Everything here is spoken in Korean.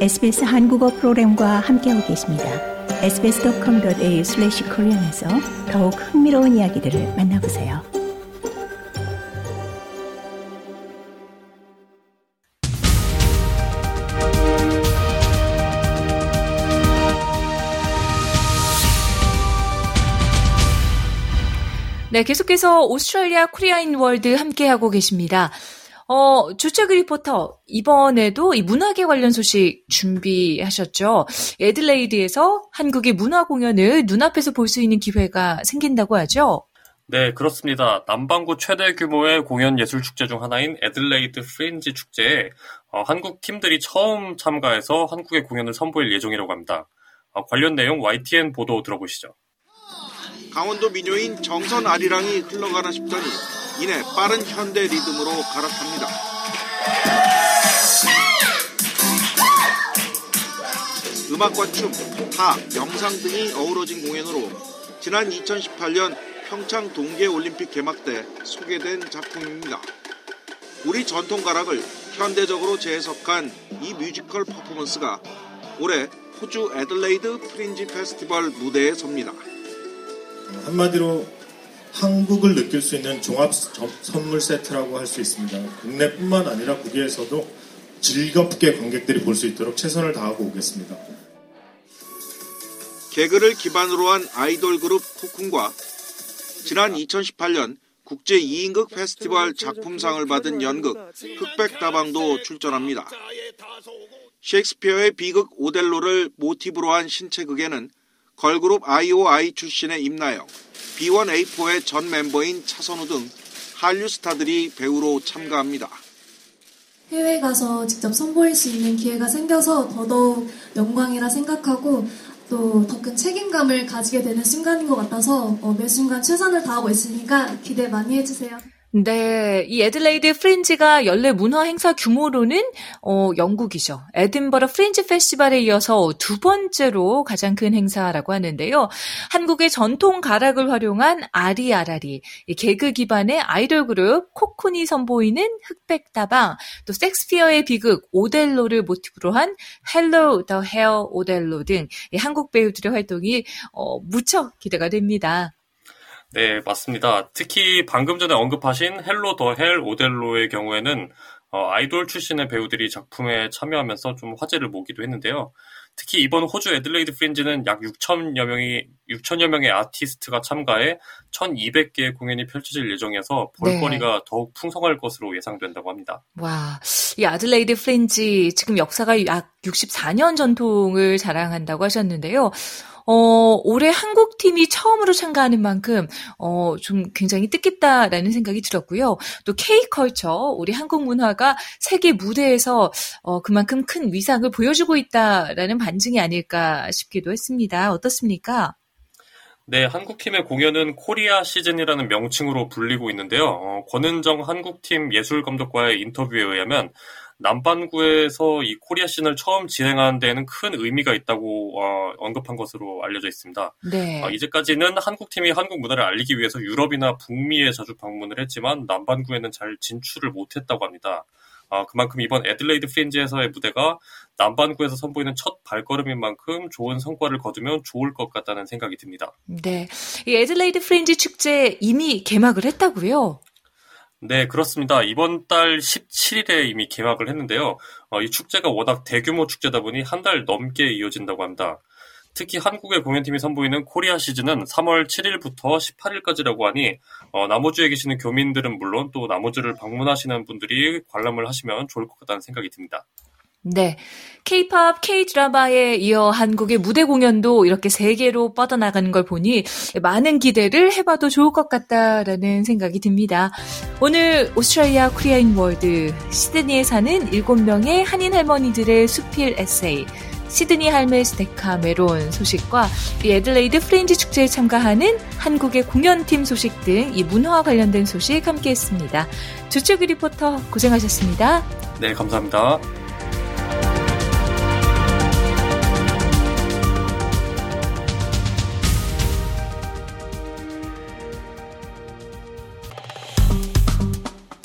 SBS 한국어 프로그램과 함께하고 계십니다. sbs.com.au/korean에서 더욱 흥미로운 이야기들을 만나보세요. 네, 계속해서 Australia Korea in World 함께하고 계십니다. 어, 주책 리포터, 이번에도 이 문화계 관련 소식 준비하셨죠? 에들레이드에서 한국의 문화 공연을 눈앞에서 볼 수 있는 기회가 생긴다고 하죠? 네, 그렇습니다. 남반구 최대 규모의 공연 예술 축제 중 하나인 에들레이드 프린지 축제에 어, 한국 팀들이 처음 참가해서 한국의 공연을 선보일 예정이라고 합니다. 어, 관련 내용 YTN 보도 들어보시죠. 강원도 민요인 정선 아리랑이 흘러가나 싶더니 이내 빠른 현대 리듬으로 갈아탑니다. 음악과 춤, 타악, 영상 등이 어우러진 공연으로 지난 2018년 평창 동계올림픽 개막 때 소개된 작품입니다. 우리 전통 가락을 현대적으로 재해석한 이 뮤지컬 퍼포먼스가 올해 호주 애들레이드 프린지 페스티벌 무대에 섭니다. 한마디로 한국을 느낄 수 있는 종합 선물 세트라고 할 수 있습니다. 국내뿐만 아니라 국외에서도 즐겁게 관객들이 볼 수 있도록 최선을 다하고 오겠습니다. 개그를 기반으로 한 아이돌 그룹 코쿤과 지난 2018년 국제 2인극 페스티벌 작품상을 받은 연극 흑백다방도 출전합니다. 셰익스피어의 비극 오델로를 모티브로 한 신체극에는 걸그룹 IOI 출신의 임나영, B1A4의 전 멤버인 차선우 등 한류 스타들이 배우로 참가합니다. 해외 가서 직접 선보일 수 있는 기회가 생겨서 더더욱 영광이라 생각하고 또 더 큰 책임감을 가지게 되는 순간인 것 같아서 어, 매 순간 최선을 다하고 있으니까 기대 많이 해주세요. 네, 이 에들레이드 프린지가 연례 문화 행사 규모로는 어, 영국이죠. 에든버러 프린지 페스티벌에 이어서 두 번째로 가장 큰 행사라고 하는데요. 한국의 전통 가락을 활용한 아리아라리, 개그 기반의 아이돌 그룹 코쿤이 선보이는 흑백다방, 또 섹스피어의 비극 오델로를 모티브로 한 Hello the Hell Othello 등 한국 배우들의 활동이 어, 무척 기대가 됩니다. 네, 맞습니다. 특히 방금 전에 언급하신 Hello the Hell Othello의 경우에는 어, 아이돌 출신의 배우들이 작품에 참여하면서 좀 화제를 모으기도 했는데요. 특히 이번 호주 애들레이드 프린지는 약 6천여 명이 6천여 명의 아티스트가 참가해 1,200개의 공연이 펼쳐질 예정이어서 볼거리가 네. 더욱 풍성할 것으로 예상된다고 합니다. 와, 이 아들레이드 프린지 지금 역사가 약 64년 전통을 자랑한다고 하셨는데요. 어, 올해 한국 팀이 처음으로 참가하는 만큼 어, 좀 굉장히 뜻깊다라는 생각이 들었고요. 또 K컬처, 우리 한국 문화가 세계 무대에서 어, 그만큼 큰 위상을 보여주고 있다라는 반증이 아닐까 싶기도 했습니다. 어떻습니까? 네, 한국팀의 공연은 코리아 시즌이라는 명칭으로 불리고 있는데요. 어, 권은정 한국팀 예술감독과의 인터뷰에 의하면 남반구에서 이 코리아 시즌을 처음 진행하는 데에는 큰 의미가 있다고 어, 언급한 것으로 알려져 있습니다. 네. 어, 이제까지는 한국 팀이 한국 문화를 알리기 위해서 유럽이나 북미에 자주 방문을 했지만 남반구에는 잘 진출을 못했다고 합니다. 어, 그만큼 이번 애들레이드 프린지에서의 무대가 남반구에서 선보이는 첫 발걸음인 만큼 좋은 성과를 거두면 좋을 것 같다는 생각이 듭니다. 네. 이 애들레이드 프린지 축제 이미 개막을 했다고요? 네, 그렇습니다. 이번 달 17일에 이미 개막을 했는데요. 어, 이 축제가 워낙 대규모 축제다 보니 한 달 넘게 이어진다고 합니다. 특히 한국의 공연팀이 선보이는 코리아 시즌은 3월 7일부터 18일까지라고 하니 어, 남호주에 계시는 교민들은 물론 또 남호주를 방문하시는 분들이 관람을 하시면 좋을 것 같다는 생각이 듭니다. 네. K-팝, K-드라마에 이어 한국의 무대 공연도 이렇게 세계로 뻗어나가는 걸 보니 많은 기대를 해봐도 좋을 것 같다라는 생각이 듭니다. 오늘 Australian Korean World 시드니에 사는 7명의 한인 할머니들의 수필 에세이 시드니 할매's 데카메론 소식과 이 애들레이드 프린지 축제에 참가하는 한국의 공연팀 소식 등 이 문화와 관련된 소식 함께했습니다. 주철기 리포터 고생하셨습니다. 네, 감사합니다.